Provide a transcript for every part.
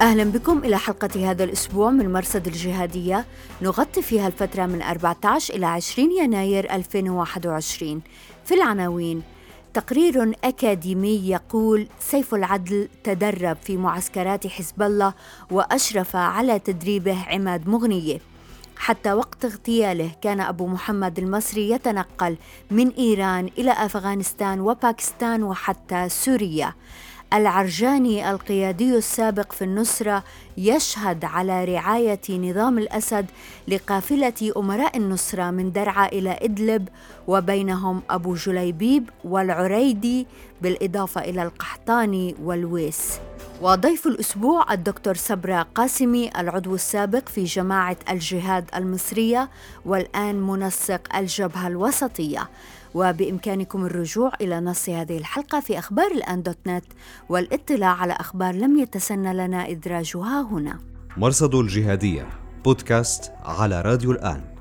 أهلا بكم إلى حلقة هذا الأسبوع من مرصد الجهادية. نغطي فيها الفترة من 14 إلى 20 يناير 2021 في العناوين تقرير أكاديمي يقول سيف العدل تدرب في معسكرات حزب الله وأشرف على تدريبه عماد مغنية. حتى وقت اغتياله كان أبو محمد المصري يتنقل من إيران إلى أفغانستان وباكستان وحتى سوريا. العرجاني القيادي السابق في النصرة يشهد على رعاية نظام الأسد لقافلة أمراء النصرة من درعا إلى إدلب وبينهم أبو جليبيب والعريدي بالإضافة إلى القحطاني والويس. وضيف الأسبوع الدكتور صبرا قاسمي العضو السابق في جماعة الجهاد المصرية والآن منسق الجبهة الوسطية. وبإمكانكم الرجوع إلى نص هذه الحلقة في أخبار الآن dot net والاطلاع على أخبار لم يتسنى لنا إدراجها هنا. مرصد الجهادية بودكاست على راديو الآن.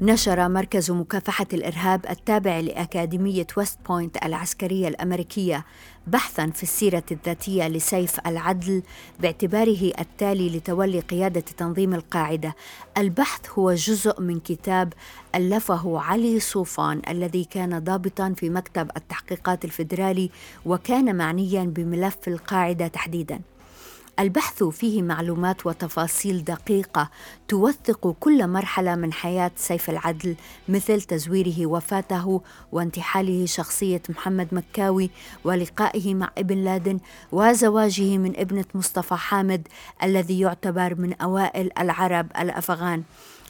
نشر مركز مكافحة الإرهاب التابع لأكاديمية ويست بوينت العسكرية الأمريكية بحثا في السيرة الذاتية لسيف العدل باعتباره التالي لتولي قيادة تنظيم القاعدة. البحث هو جزء من كتاب ألفه علي صوفان الذي كان ضابطا في مكتب التحقيقات الفيدرالي وكان معنيا بملف القاعدة تحديدا. البحث فيه معلومات وتفاصيل دقيقة توثق كل مرحلة من حياة سيف العدل مثل تزويره وفاته وانتحاله شخصية محمد مكاوي ولقائه مع ابن لادن وزواجه من ابنة مصطفى حامد الذي يعتبر من أوائل العرب الأفغان.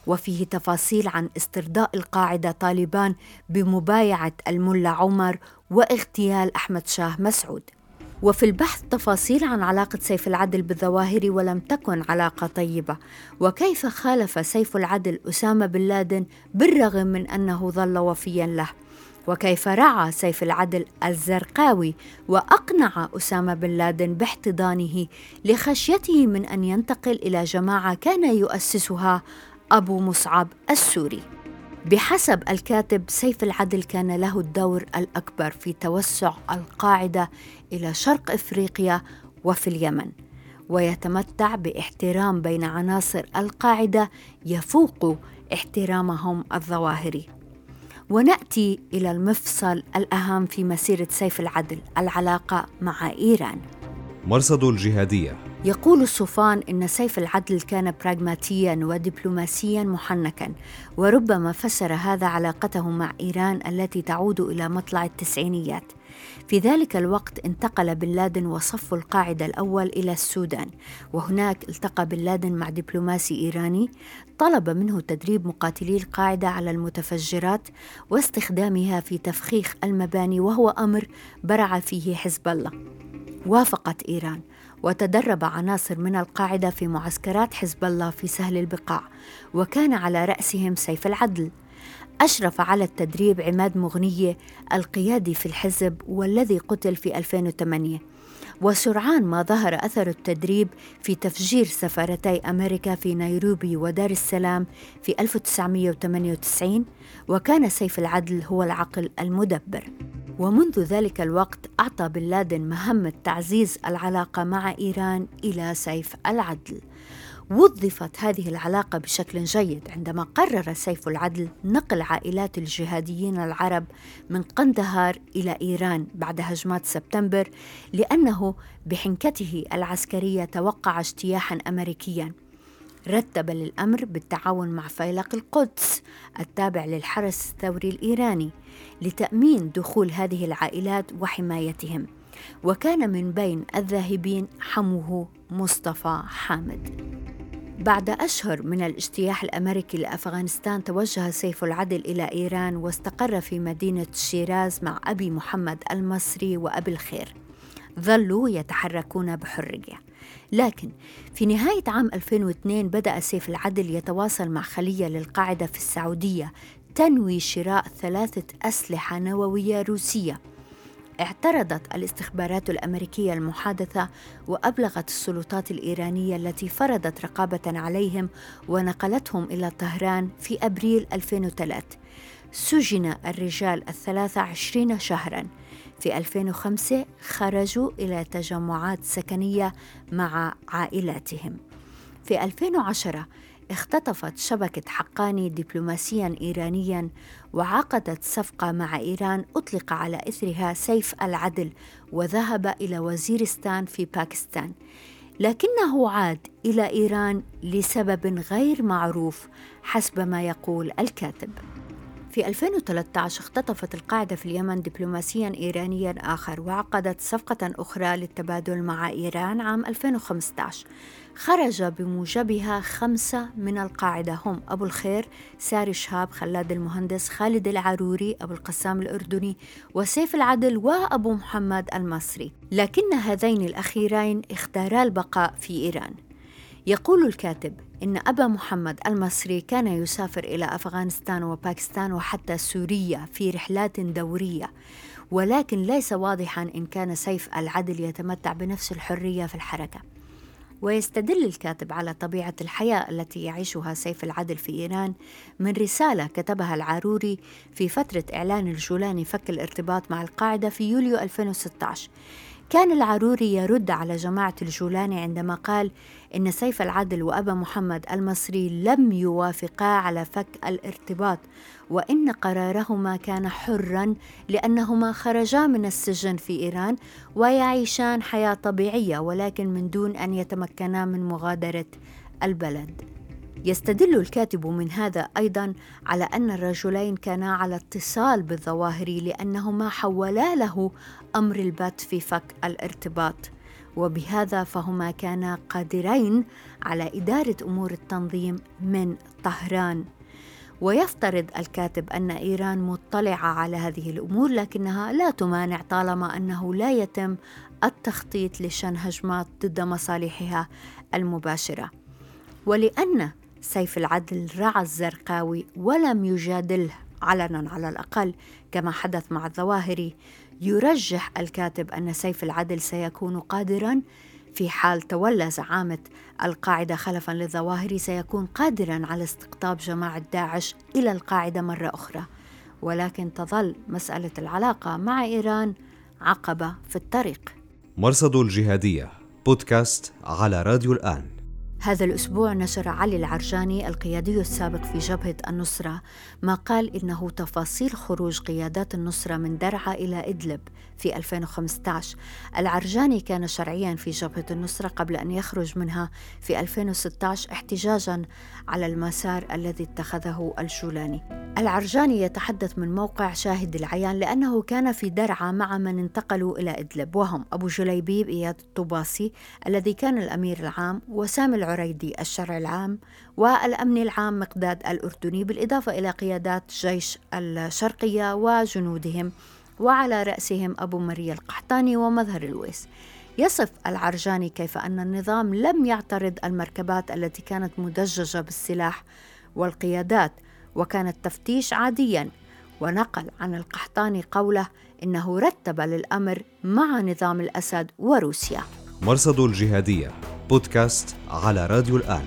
وفيه تفاصيل عن استرضاء القاعدة طالبان بمبايعة الملا عمر واغتيال أحمد شاه مسعود. وفي البحث تفاصيل عن علاقة سيف العدل بالظواهر ولم تكن علاقة طيبة. وكيف خالف سيف العدل أسامة بن لادن بالرغم من أنه ظل وفيا له؟ وكيف رعى سيف العدل الزرقاوي وأقنع أسامة بن لادن باحتضانه لخشيته من أن ينتقل إلى جماعة كان يؤسسها أبو مصعب السوري. بحسب الكاتب سيف العدل كان له الدور الأكبر في توسع القاعدة إلى شرق إفريقيا وفي اليمن ويتمتع باحترام بين عناصر القاعدة يفوق احترامهم الظواهري. ونأتي إلى المفصل الأهم في مسيرة سيف العدل العلاقة مع إيران. مرصد الجهادية. يقول الصوفان إن سيف العدل كان براغماتيا ودبلوماسيا محنكا وربما فسر هذا علاقته مع إيران التي تعود إلى مطلع التسعينيات. في ذلك الوقت انتقل بن لادن وصف القاعدة الأول إلى السودان وهناك التقى بن لادن مع دبلوماسي إيراني طلب منه تدريب مقاتلي القاعدة على المتفجرات واستخدامها في تفخيخ المباني وهو أمر برع فيه حزب الله. وافقت إيران وتدرب عناصر من القاعدة في معسكرات حزب الله في سهل البقاع وكان على رأسهم سيف العدل. أشرف على التدريب عماد مغنية القيادي في الحزب والذي قتل في 2008 وسرعان ما ظهر أثر التدريب في تفجير سفارتي أمريكا في نيروبي ودار السلام في 1998 وكان سيف العدل هو العقل المدبر. ومنذ ذلك الوقت أعطى بن لادن مهمة تعزيز العلاقة مع إيران إلى سيف العدل. وظفت هذه العلاقة بشكل جيد عندما قرر سيف العدل نقل عائلات الجهاديين العرب من قندهار إلى إيران بعد هجمات سبتمبر لأنه بحنكته العسكرية توقع اجتياحا أمريكيا. رتب للأمر بالتعاون مع فيلق القدس التابع للحرس الثوري الإيراني لتأمين دخول هذه العائلات وحمايتهم. وكان من بين الذاهبين حموه مصطفى حامد. بعد أشهر من الاجتياح الأمريكي لأفغانستان توجه سيف العدل إلى إيران واستقر في مدينة شيراز مع أبي محمد المصري وأبي الخير. ظلوا يتحركون بحرية. لكن في نهاية عام 2002 بدأ سيف العدل يتواصل مع خلية للقاعدة في السعودية تنوي شراء ثلاثة أسلحة نووية روسية. اعترضت الاستخبارات الأمريكية المحادثة وأبلغت السلطات الإيرانية التي فرضت رقابة عليهم ونقلتهم إلى طهران في أبريل 2003 سجن الرجال الثلاثه عشرين شهرا. في 2005 خرجوا إلى تجمعات سكنية مع عائلاتهم. في 2010 اختطفت شبكة حقاني دبلوماسيا إيرانيا وعقدت صفقة مع إيران أطلق على إثرها سيف العدل وذهب إلى وزيرستان في باكستان. لكنه عاد إلى إيران لسبب غير معروف حسب ما يقول الكاتب. في 2013 اختطفت القاعدة في اليمن دبلوماسيا إيرانيا آخر وعقدت صفقة أخرى للتبادل مع إيران عام 2015 خرج بموجبها خمسة من القاعدة. هم أبو الخير ساري شهاب خلاد المهندس خالد العروري أبو القسام الأردني وسيف العدل وأبو محمد المصري. لكن هذين الأخيرين اختارا البقاء في إيران. يقول الكاتب إن أبا محمد المصري كان يسافر إلى أفغانستان وباكستان وحتى سوريا في رحلات دورية. ولكن ليس واضحا إن كان سيف العدل يتمتع بنفس الحرية في الحركة. ويستدل الكاتب على طبيعة الحياة التي يعيشها سيف العدل في إيران من رسالة كتبها العاروري في فترة إعلان الجولاني فك الارتباط مع القاعدة في يوليو 2016 كان العروري يرد على جماعة الجولاني عندما قال إن سيف العدل وأبا محمد المصري لم يوافقا على فك الارتباط وإن قرارهما كان حرا لأنهما خرجا من السجن في إيران ويعيشان حياة طبيعية ولكن من دون أن يتمكنا من مغادرة البلد. يستدل الكاتب من هذا أيضا على أن الرجلين كانا على اتصال بالظواهري لأنهما حولا له أمر البت في فك الارتباط. وبهذا فهما كانا قادرين على إدارة أمور التنظيم من طهران. ويفترض الكاتب أن إيران مطلعة على هذه الأمور لكنها لا تمانع طالما أنه لا يتم التخطيط لشن هجمات ضد مصالحها المباشرة. ولأن سيف العدل رعى الزرقاوي ولم يجادله علنا على الأقل كما حدث مع الظواهري. يرجح الكاتب أن سيف العدل سيكون قادرا في حال تولى زعامة القاعدة خلفا للظواهري سيكون قادرا على استقطاب جماعة داعش إلى القاعدة مرة أخرى. ولكن تظل مسألة العلاقة مع إيران عقبة في الطريق. مرصد الجهادية بودكاست على راديو الآن. هذا الأسبوع نشر علي العرجاني القيادي السابق في جبهة النصرة ما قال إنه تفاصيل خروج قيادات النصرة من درعا إلى إدلب في 2015 العرجاني كان شرعيا في جبهة النصرة قبل أن يخرج منها في 2016 احتجاجا على المسار الذي اتخذه الجولاني. العرجاني يتحدث من موقع شاهد العيان لأنه كان في درعا مع من انتقلوا إلى إدلب وهم أبو جليبيب إياد الطباسي الذي كان الأمير العام وسامي العريدي الشرع العام والأمن العام مقداد الأردني بالإضافة إلى قيادات جيش الشرقية وجنودهم وعلى رأسهم أبو مريا القحطاني ومظهر الويس. يصف العرجاني كيف أن النظام لم يعترض المركبات التي كانت مدججة بالسلاح والقيادات وكان التفتيش عاديا. ونقل عن القحطاني قوله إنه رتب للأمر مع نظام الأسد وروسيا. مرصد الجهادية. بودكاست على راديو الآن.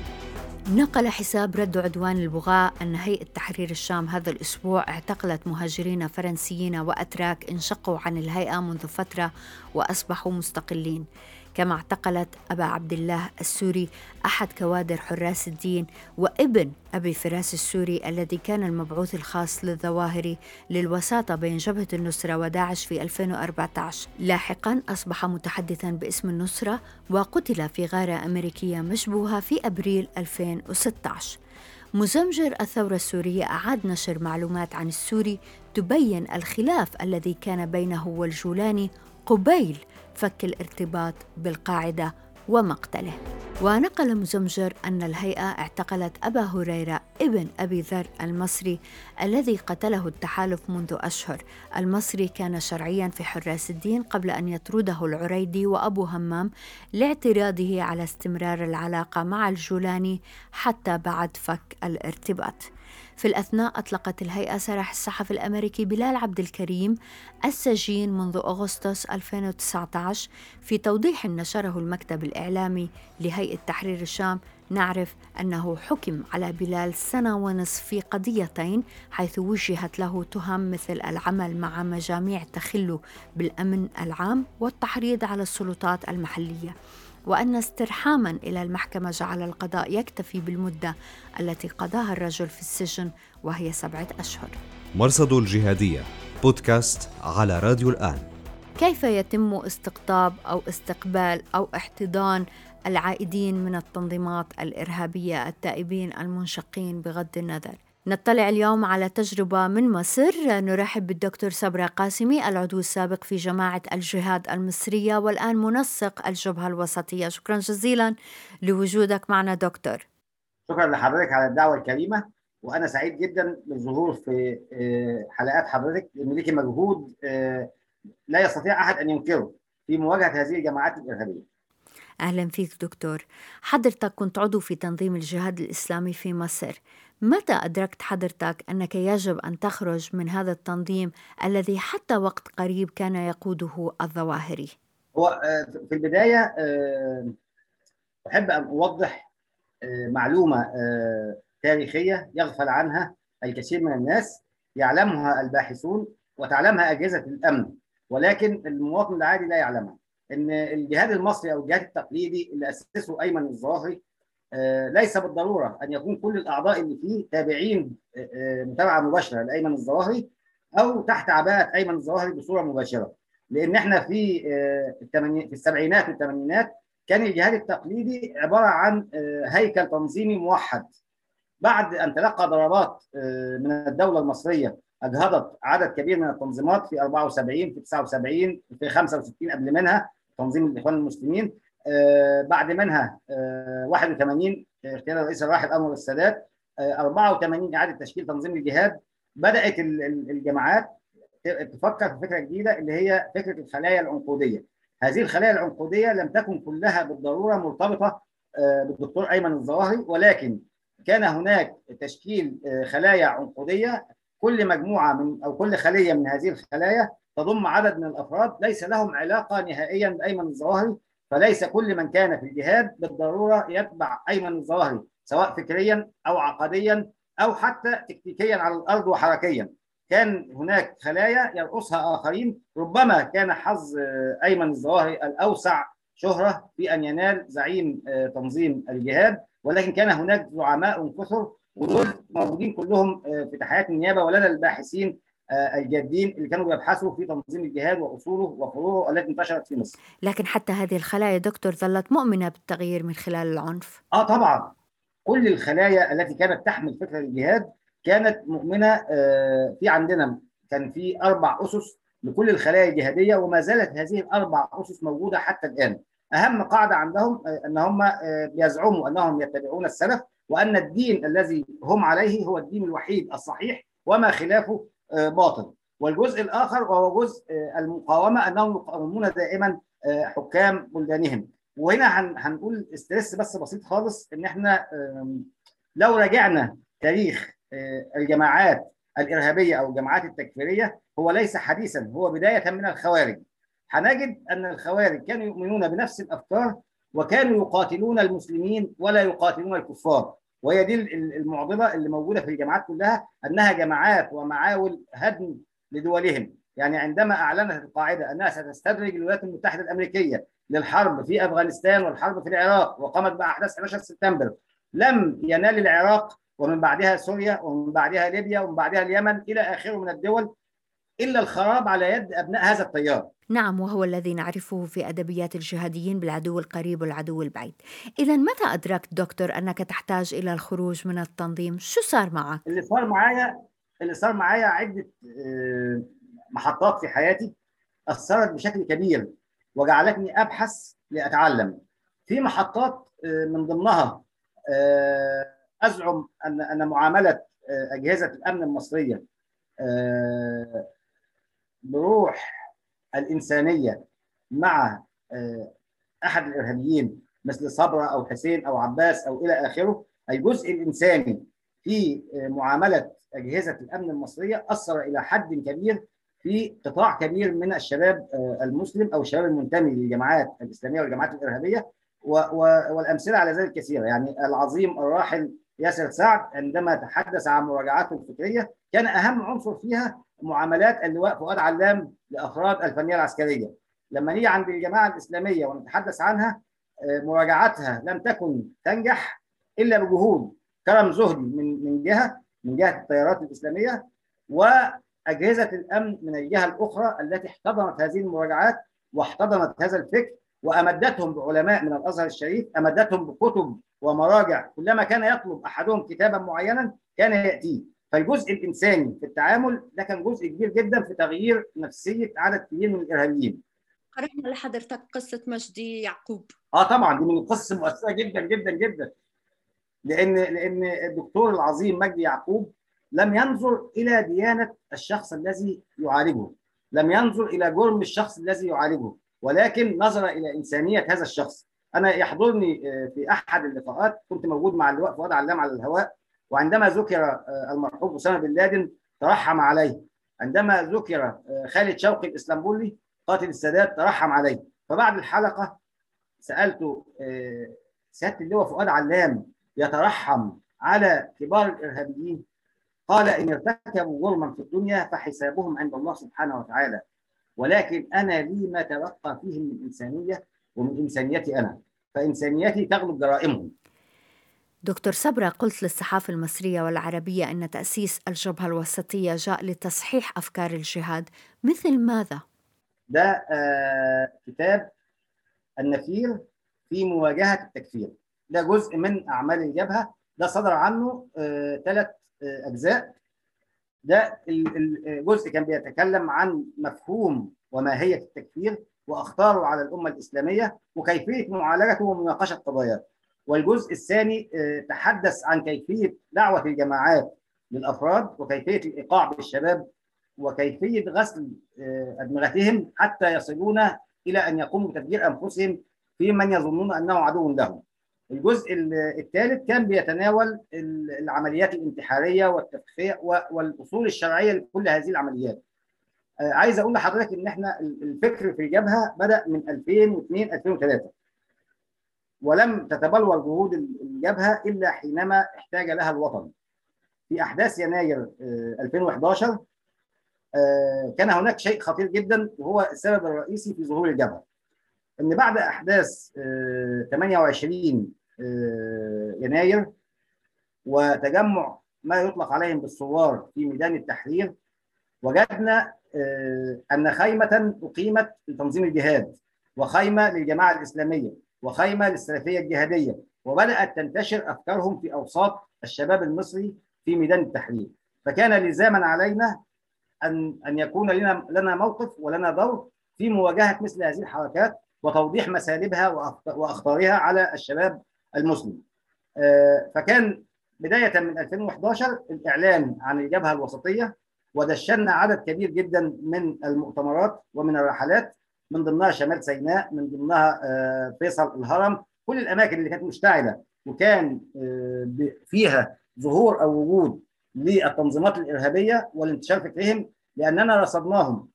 نقل حساب رد عدوان البغاء أن هيئة تحرير الشام هذا الأسبوع اعتقلت مهاجرين فرنسيين وأتراك انشقوا عن الهيئة منذ فترة وأصبحوا مستقلين. كما اعتقلت أبا عبد الله السوري أحد كوادر حراس الدين وابن أبي فراس السوري الذي كان المبعوث الخاص للظواهر للوساطة بين جبهة النصرة وداعش في 2014 لاحقا أصبح متحدثا باسم النصرة وقتل في غارة أمريكية مشبوهة في أبريل 2016 مزمجر الثورة السورية أعاد نشر معلومات عن السوري تبين الخلاف الذي كان بينه والجولاني قبيل فك الارتباط بالقاعدة ومقتله. ونقل مزمجر أن الهيئة اعتقلت أبا هريرة ابن أبي ذر المصري الذي قتله التحالف منذ أشهر. المصري كان شرعيا في حراس الدين قبل أن يطرده العريدي وأبو همام لاعتراضه على استمرار العلاقة مع الجولاني حتى بعد فك الارتباط. في الأثناء أطلقت الهيئة سراح الصحفي الأمريكي بلال عبد الكريم السجين منذ أغسطس 2019 في توضيح نشره المكتب الإعلامي لهيئة تحرير الشام. نعرف أنه حكم على بلال سنة ونصف في قضيتين حيث وجهت له تهم مثل العمل مع مجاميع تخل بالأمن العام والتحريض على السلطات المحلية. وأن استرحاما إلى المحكمة جعل القضاء يكتفي بالمدة التي قضاها الرجل في السجن وهي سبعة أشهر. مرصد الجهادية بودكاست على راديو الآن. كيف يتم استقطاب أو استقبال أو احتضان العائدين من التنظيمات الإرهابية التائبين المنشقين بغض النظر؟ نطلع اليوم على تجربة من مصر. نرحب بالدكتور صبرا قاسمي العضو السابق في جماعة الجهاد المصرية والآن منسق الجبهة الوسطية. شكرا جزيلا لوجودك معنا دكتور. شكرا لحضرتك على الدعوة الكريمة وأنا سعيد جدا بالظهور في حلقات حضرتك. لأن ليكي مجهود لا يستطيع أحد أن ينكره في مواجهة هذه الجماعات الإرهابية. أهلا فيك دكتور. حضرتك كنت عضو في تنظيم الجهاد الإسلامي في مصر. متى أدركت حضرتك أنك يجب أن تخرج من هذا التنظيم الذي حتى وقت قريب كان يقوده الظواهري؟ هو في البداية أحب أن أوضح معلومة تاريخية يغفل عنها الكثير من الناس يعلمها الباحثون وتعلمها أجهزة الأمن ولكن المواطن العادي لا يعلمها إن الجهاد المصري أو الجهاد التقليدي اللي أسسه أيمن الظاهري ليس بالضرورة أن يكون كل الأعضاء اللي فيه تابعين متابعة مباشرة لأيمن الظواهري أو تحت عباءة أيمن الظواهري بصورة مباشرة. لأن إحنا في في السبعينات والثمانينات كان الجهاد التقليدي عبارة عن هيكل تنظيمي موحد. بعد أن تلقى ضربات من الدولة المصرية أجهضت عدد كبير من التنظيمات في 74 في 79 في 65 قبل منها تنظيم الإخوان المسلمين آه بعد منها آه 81 اغتيال الرئيس الراحل انور السادات آه 84 إعادة تشكيل تنظيم الجهاد. بدأت الجماعات تفكر في فكرة جديدة اللي هي فكرة الخلايا العنقودية. هذه الخلايا العنقودية لم تكن كلها بالضرورة مرتبطة بالدكتور أيمن الظواهري ولكن كان هناك تشكيل خلايا عنقودية. كل مجموعة من أو كل خلية من هذه الخلايا تضم عدد من الأفراد. ليس لهم علاقة نهائيا بأيمن الظواهري. فليس كل من كان في الجهاد بالضرورة يتبع أيمن الظواهري سواء فكريا أو عقديا أو حتى تكتيكيا على الأرض وحركيا. كان هناك خلايا يرقصها آخرين. ربما كان حظ أيمن الظواهري الأوسع شهرة في أن ينال زعيم تنظيم الجهاد ولكن كان هناك زعماء كثر ودول موجودين كلهم في تحيات النيابة ولدى الباحثين الجادين اللي كانوا بيبحثوا في تنظيم الجهاد وأصوله وفروعه التي انتشرت في مصر. لكن حتى هذه الخلايا دكتور ظلت مؤمنة بالتغيير من خلال العنف. آه طبعا كل الخلايا التي كانت تحمل فكرة الجهاد كانت مؤمنة آه في عندنا كان في أربع أسس لكل الخلايا الجهادية وما زالت هذه الأربع أسس موجودة حتى الآن. أهم قاعدة عندهم آه إن هم آه بيزعموا أنهم يتبعون السلف وأن الدين الذي هم عليه هو الدين الوحيد الصحيح وما خلافه باطل. والجزء الآخر وهو جزء المقاومة أنهم يقاومون دائما حكام بلدانهم. وهنا هنقول استرس بس بسيط خالص إن إحنا لو راجعنا تاريخ الجماعات الإرهابية أو الجماعات التكفيرية هو ليس حديثا هو بداية من الخوارج. هنجد أن الخوارج كانوا يؤمنون بنفس الأفكار وكانوا يقاتلون المسلمين ولا يقاتلون الكفار. وهي دي المعضلة اللي موجودة في الجماعات كلها أنها جماعات ومعاول هدم لدولهم. يعني عندما أعلنت القاعدة أنها ستستدرج الولايات المتحدة الأمريكية للحرب في أفغانستان والحرب في العراق وقامت بأحداث 11 سبتمبر لم ينال العراق ومن بعدها سوريا ومن بعدها ليبيا ومن بعدها اليمن إلى آخره من الدول إلا الخراب على يد أبناء هذا التيار. نعم وهو الذي نعرفه في أدبيات الجهاديين بالعدو القريب والعدو البعيد. إذا متى أدركت دكتور أنك تحتاج إلى الخروج من التنظيم؟ شو صار معك؟ اللي صار معايا اللي صار معايا عدة محطات في حياتي أثرت بشكل كبير وجعلتني أبحث لأتعلم. في محطات من ضمنها أزعم أن أن معاملة أجهزة الأمن المصرية بروح الإنسانية مع أحد الإرهابيين مثل صبرا أو حسين أو عباس أو إلى آخره الجزء الإنساني في معاملة أجهزة الأمن المصرية أثر إلى حد كبير في قطاع كبير من الشباب المسلم أو الشباب المنتمي للجماعات الإسلامية والجماعات الإرهابية والأمثلة على ذلك كثيرة. يعني العظيم الراحل ياسر سعد عندما تحدث عن مراجعاته الفكرية كان أهم عنصر فيها معاملات اللواء فؤاد علام لأفراد الفنية العسكرية. لما نيجي عند الجماعة الإسلامية ونتحدث عنها مراجعتها لم تكن تنجح إلا بجهود كرم زهدي من من جهة من جهة التيارات الإسلامية وأجهزة الأمن من الجهة الأخرى التي احتضنت هذه المراجعات واحتضنت هذا الفكر وأمدتهم بعلماء من الأزهر الشريف أمدتهم بكتب ومراجع. كلما كان يطلب أحدهم كتابا معينا كان يأتيه. فالجزء الإنساني في التعامل ده كان جزء كبير جدا في تغيير نفسية عدد كبير من الإرهابيين. قرأنا لحضرتك قصة مجدي يعقوب. آه طبعا دي من القصص المؤثرة جدا جدا جدا. لأن لأن الدكتور العظيم مجدي يعقوب لم ينظر إلى ديانة الشخص الذي يعالجه لم ينظر إلى جرم الشخص الذي يعالجه ولكن نظر إلى إنسانية هذا الشخص. أنا يحضرني في أحد اللقاءات كنت موجود مع اللواء فؤاد علام على الهواء. وعندما ذكر المرحوم أسامة بن لادن ترحم عليه. عندما ذكر خالد شوقي الإسلامبولي قاتل السادات ترحم عليه. فبعد الحلقة سالته سيادة اللواء فؤاد علام يترحم على كبار الإرهابيين. قال إن ارتكبوا جرما في الدنيا فحسابهم عند الله سبحانه وتعالى. ولكن أنا لي ما تبقى فيهم من إنسانية ومن إنسانيتي أنا. فإنسانيتي تغلب جرائمهم. دكتور صبرا قلت للصحافة المصرية والعربية أن تأسيس الجبهة الوسطية جاء لتصحيح أفكار الجهاد. مثل ماذا؟ ده آه كتاب النفير في مواجهة التكفير. ده جزء من أعمال الجبهة. ده صدر عنه ثلاث آه آه أجزاء. ده الجزء كان بيتكلم عن مفهوم وماهية التكفير وأخطاره على الأمة الإسلامية وكيفية معالجته ومناقشة قضاياه. والجزء الثاني تحدث عن كيفية دعوة الجماعات للأفراد وكيفية الإيقاع بالشباب وكيفية غسل أدمغتهم حتى يصلون إلى أن يقوموا بتفجير أنفسهم في من يظنون أنه عدو لهم. الجزء الثالث كان بيتناول العمليات الانتحارية والتفخيع والأصول الشرعية لكل هذه العمليات. عايز أقول لحضرتك إن إحنا الفكر في الجبهة بدأ من 2002 2003 ولم تتبلور جهود الجبهة إلا حينما احتاج لها الوطن. في أحداث يناير 2011 كان هناك شيء خطير جدا وهو السبب الرئيسي في ظهور الجبهة. إن بعد أحداث 28 يناير وتجمع ما يطلق عليهم بالثوار في ميدان التحرير وجدنا أن خيمة أقيمت لتنظيم الجهاد وخيمة للجماعة الإسلامية. وخيمة للسلفيه الجهادية وبدأت تنتشر أفكارهم في أوساط الشباب المصري في ميدان التحرير فكان لزاما علينا ان أن يكون لنا لنا موقف ولنا دور في مواجهة مثل هذه الحركات وتوضيح مسالبها وأخطارها على الشباب المسلم. فكان بداية من 2011 الإعلان عن الجبهة الوسطية ودشنا عدد كبير جدا من المؤتمرات ومن الرحلات من ضمنها شمال سيناء من ضمنها فيصل الهرم. كل الأماكن اللي كانت مشتعلة وكان فيها ظهور أو وجود للتنظيمات الإرهابية والانتشار فكرهم لأننا رصدناهم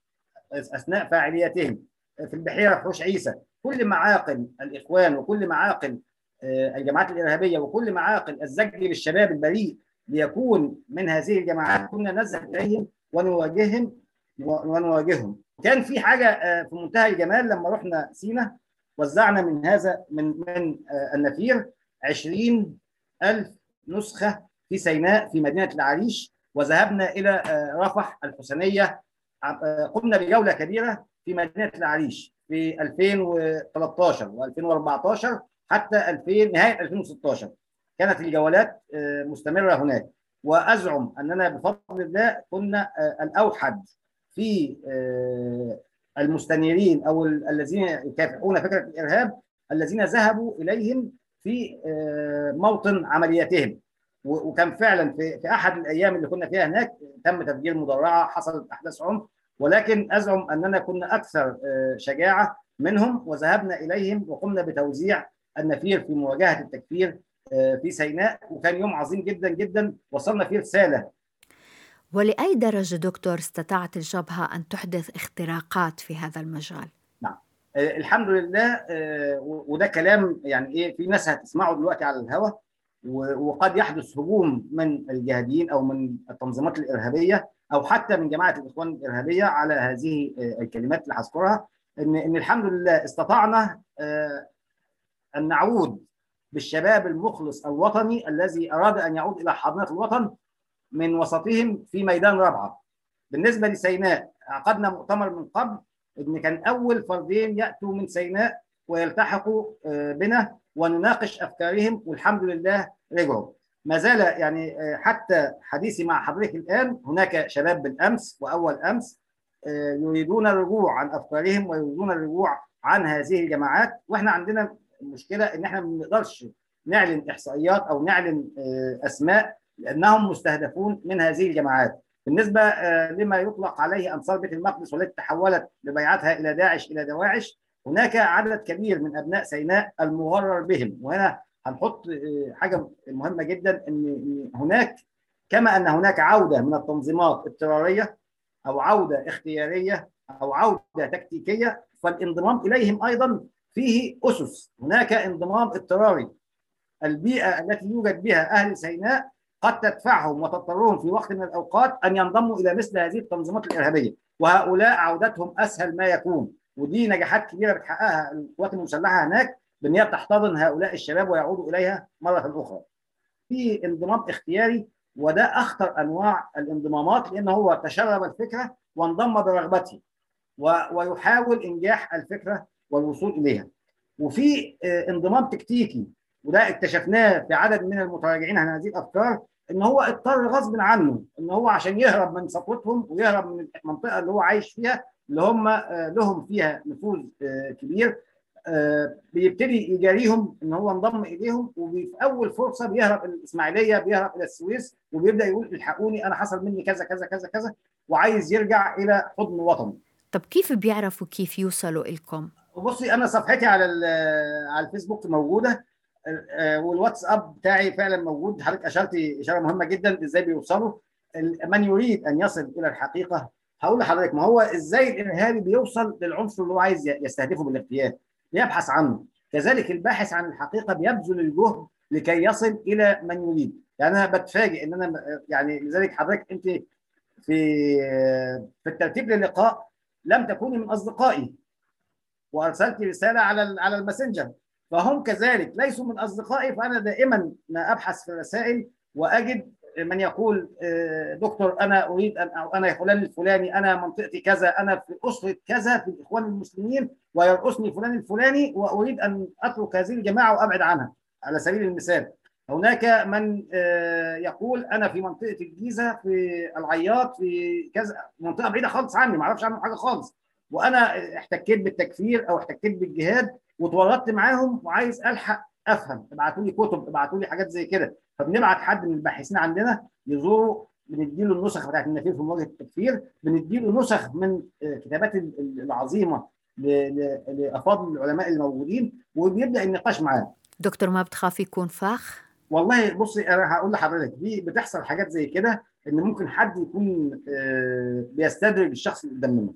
أثناء فاعلياتهم في البحيرة في حوش عيسى. كل معاقل الإخوان وكل معاقل الجماعات الإرهابية وكل معاقل الزج للشباب البريء ليكون من هذه الجماعات. كنا نذهب إليهم ونواجههم ونواجههم. كان في حاجة في منتهى الجمال لما رحنا سينا وزعنا من هذا من من النفير 20 ألف نسخة في سيناء في مدينة العريش وذهبنا إلى رفح الحسينية قمنا بجولة كبيرة في مدينة العريش في 2013 و2014 حتى 2000 نهاية 2016 كانت الجولات مستمرة هناك. وأزعم أننا بفضل الله كنا الأوحد. في المستنيرين أو الذين يكافحون فكرة الإرهاب الذين ذهبوا إليهم في موطن عملياتهم. وكان فعلا في في أحد الأيام اللي كنا فيها هناك تم تفجير مدرعة حصلت أحداث عنف. ولكن أزعم أننا كنا أكثر شجاعة منهم وذهبنا إليهم وقمنا بتوزيع النفير في مواجهة التكفير في سيناء. وكان يوم عظيم جدا جدا. وصلنا فيه رسالة ولأي درجة دكتور استطاعت الجبهة أن تحدث اختراقات في هذا المجال؟ نعم الحمد لله وده كلام يعني إيه في ناس هتسمعه دلوقتي على الهواء وقد يحدث هجوم من الجهاديين أو من التنظيمات الإرهابية أو حتى من جماعة الإخوان الإرهابية على هذه الكلمات اللي هذكرها ان إن الحمد لله استطعنا أن نعود بالشباب المخلص الوطني الذي أراد أن يعود إلى حاضنه الوطن من وسطهم في ميدان رابعة. بالنسبة لسيناء عقدنا مؤتمر من قبل إن كان أول فردين يأتوا من سيناء ويلتحقوا بنا ونناقش أفكارهم والحمد لله رجعوا. ما زال يعني حتى حديثي مع حضرتك الآن هناك شباب بالأمس وأول أمس يريدون الرجوع عن أفكارهم ويريدون الرجوع عن هذه الجماعات وإحنا عندنا مشكلة إن إحنا ما بنقدرش نعلن إحصائيات أو نعلن أسماء لأنهم مستهدفون من هذه الجماعات. بالنسبة لما يطلق عليه انصار بيت المقدس والتي تحولت ببيعتها إلى داعش إلى دواعش هناك عدد كبير من أبناء سيناء المغرر بهم. وهنا هنحط حاجة مهمة جدا إن هناك كما أن هناك عودة من التنظيمات اضطرارية أو عودة اختيارية أو عودة تكتيكية فالانضمام إليهم أيضا فيه أسس. هناك انضمام اضطراري. البيئة التي يوجد بها أهل سيناء قد تدفعهم وتضطرهم في وقت من الأوقات أن ينضموا إلى مثل هذه التنظيمات الإرهابية وهؤلاء عودتهم أسهل ما يكون ودي نجاحات كبيرة بتحققها القوات المسلحة هناك بأن هي تحتضن هؤلاء الشباب ويعودوا إليها مرة أخرى. في انضمام اختياري وده أخطر أنواع الانضمامات لأن هو تشرب الفكرة وانضم برغبته ويحاول إنجاح الفكرة والوصول إليها. وفي انضمام تكتيكي وده اكتشفناه في عدد من المتراجعين عن هذه الأفكار إن هو اضطر غصب عنه إن هو عشان يهرب من سطوتهم ويهرب من المنطقة اللي هو عايش فيها اللي هم لهم فيها نفوذ كبير بيبتدي يجاريهم إن هو انضم إليهم وفي أول فرصة بيهرب الإسماعيلية بيهرب إلى السويس وبيبدأ يقول الحقوني أنا حصل مني كذا كذا كذا كذا وعايز يرجع إلى حضن وطنه. طب كيف بيعرفوا كيف يوصلوا لكم؟ بصي أنا صفحتي على على الفيسبوك موجودة والواتساب بتاعي فعلا موجود. حضرتك اشرتي إشارة مهمة جدا إزاي بيوصلوا. من يريد أن يصل إلى الحقيقة؟ هقول لحضرتك ما هو إزاي الإرهابي بيوصل للعنصر اللي هو عايز يستهدفه بالاغتيال بيبحث عنه. كذلك الباحث عن الحقيقة بيبذل الجهد لكي يصل إلى من يريد. يعني أنا بتفاجئ إن أنا يعني لذلك حضرتك أنت في في الترتيب للقاء لم تكوني من أصدقائي. وأرسلت رسالة على على الماسنجر. فهم كذلك ليسوا من أصدقائي فأنا دائما ما أبحث في الرسائل وأجد من يقول دكتور أنا أريد أن أو أنا فلان الفلاني أنا منطقتي كذا أنا في أسرة كذا في الإخوان المسلمين ويرقصني فلان الفلاني وأريد أن أترك هذه الجماعة وأبعد عنها. على سبيل المثال هناك من يقول أنا في منطقة الجيزة في العياط في كذا منطقة بعيدة خالص عني ما أعرفش عنهم حاجة خالص. وأنا احتكيت بالتكفير أو احتكيت بالجهاد وتورطت معاهم وعايز ألحق أفهم. ابعتوا لي كتب ابعتوا لي حاجات زي كده. فبنبعت حد من الباحثين عندنا يزوروا بنديله النسخ بتاعت النفير في مواجهة التكفير بنديله نسخ من الكتابات العظيمة لأفاضل العلماء الموجودين وبيبدأ النقاش معاه. دكتور ما بتخاف يكون فخ والله بصي أنا هقول لحضرتك دي بتحصل حاجات زي كده إن ممكن حد يكون بيستدرج الشخص اللي قدام منه.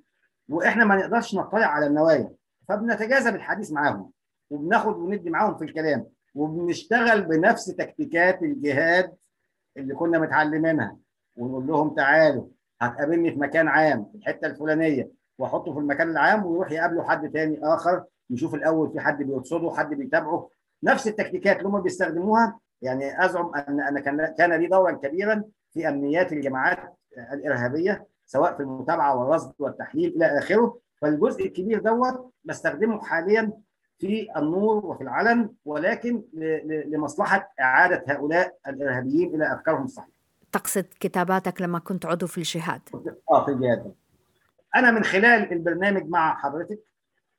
وإحنا ما نقدرش نطلع على النوايا. فبنتجاذب الحديث معاهم وبناخد وندي معاهم في الكلام وبنشتغل بنفس تكتيكات الجهاد اللي كنا متعلمينها ونقول لهم تعالوا هتقابلني في مكان عام في الحتة الفلانية وأحطه في المكان العام ويروح يقابله حد تاني آخر يشوف الأول في حد بيرصده حد بيتابعه. نفس التكتيكات اللي هم بيستخدموها يعني أزعم أن أنا كان كان لي دورا كبيرا في أمنيات الجماعات الإرهابية سواء في المتابعة والرصد والتحليل إلى آخره. فالجزء الكبير دوت بستخدمه حاليا في النور وفي العلن ولكن لمصلحة إعادة هؤلاء الإرهابيين إلى افكارهم الصحيحة. تقصد كتاباتك لما كنت عضو في الجهاد؟ آه في الجهاد. أنا من خلال البرنامج مع حضرتك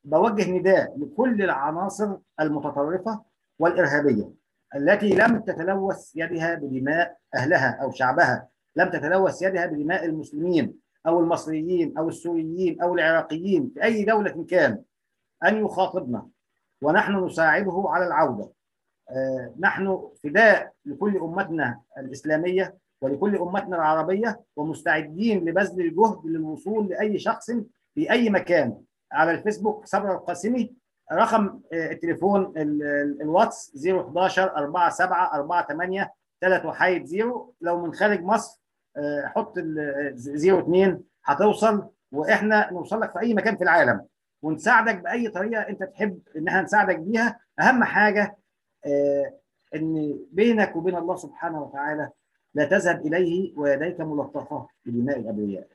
بوجه نداء لكل العناصر المتطرفة والإرهابية التي لم تتلوث يدها بدماء أهلها أو شعبها لم تتلوث يدها بدماء المسلمين أو المصريين أو السوريين أو العراقيين في أي دولة كان أن يخاطبنا. ونحن نساعده على العودة. آه، نحن فداء لكل أمتنا الإسلامية ولكل أمتنا العربية ومستعدين لبذل الجهد للوصول لأي شخص في أي مكان. على الفيسبوك صبر القاسمي رقم آه، التليفون ال- ال- الواتس 011 47 48 3 وحيد 0 لو من خارج مصر حط ال 02 هتوصل وإحنا نوصل لك في أي مكان في العالم. ونساعدك بأي طريقة أنت تحب إن إحنا نساعدك بيها. أهم حاجة آه، إن بينك وبين الله سبحانه وتعالى لا تذهب إليه ويديك ملطخه بدماء الأبرياء.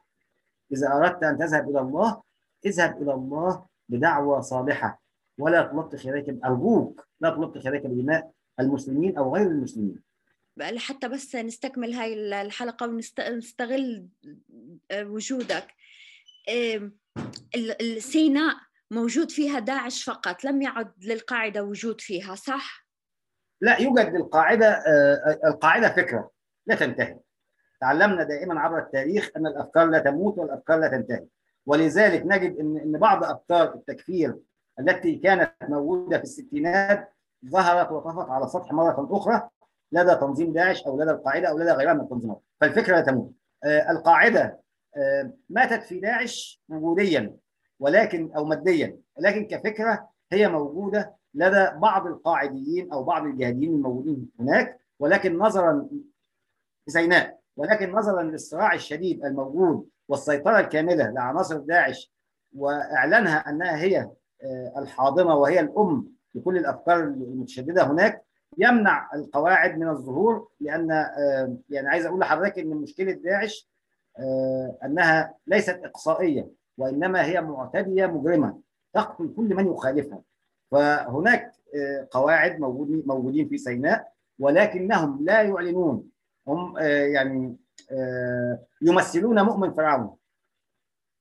إذا أردت أن تذهب إلى الله اذهب إلى الله بدعوة صالحة. ولا تلطخ يديك أرجوك لا تلطخ يديك بدماء المسلمين أو غير المسلمين. حتى بس نستكمل هاي الحلقة ونستغل وجودك. ال- ال- سيناء موجود فيها داعش فقط لم يعد للقاعدة وجود فيها صح؟ لا يوجد القاعده آه، القاعدة فكرة لا تنتهي. تعلمنا دائما عبر التاريخ أن الأفكار لا تموت والأفكار لا تنتهي. ولذلك نجد ان إن بعض أفكار التكفير التي كانت موجودة في الستينات ظهرت وطفت على السطح مرة أخرى لدى تنظيم داعش أو لدى القاعدة أو لدى غيرها من التنظيمات. فالفكرة لا تموت. آه، القاعدة آه، ماتت في داعش وجوديا ولكن أو ماديا ولكن كفكرة هي موجودة لدى بعض القاعديين أو بعض الجهاديين الموجودين هناك ولكن نظرا في سيناء ولكن نظرا للصراع الشديد الموجود والسيطرة الكاملة لعناصر داعش وإعلانها أنها هي آه، الحاضنة وهي الأم لكل الأفكار المتشددة هناك يمنع القواعد من الظهور لأن آه، يعني عايز أقول لحضرتك إن مشكلة داعش آه، أنها ليست إقصائية وإنما هي معتدية مجرمة تقتل كل من يخالفها. فهناك آه، قواعد موجودين في سيناء ولكنهم لا يعلنون. هم يعني يمثلون مؤمن فرعون.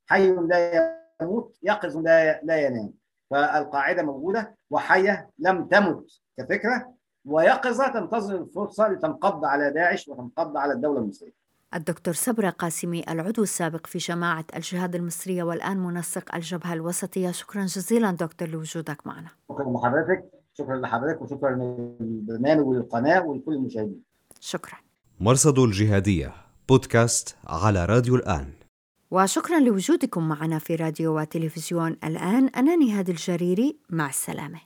حي لا يموت يقظ لا لا ينام. فالقاعدة موجودة وحية لم تمت كفكرة ويقظة تنتظر الفرصة لتنقض على داعش وتنقض على الدولة المصرية. الدكتور صبرا قاسمي العضو السابق في جماعة الجهاد المصرية والآن منسق الجبهة الوسطية. شكرا جزيلا دكتور لوجودك معنا. شكرا لحضرتك شكرا لحضرتك وشكرا للبرنامج وللقناة ولكل المشاهدين. شكرا. مرصد الجهادية بودكاست على راديو الآن. وشكرا لوجودكم معنا في راديو وتلفزيون الآن. أنا نهاد الجريري مع السلامة.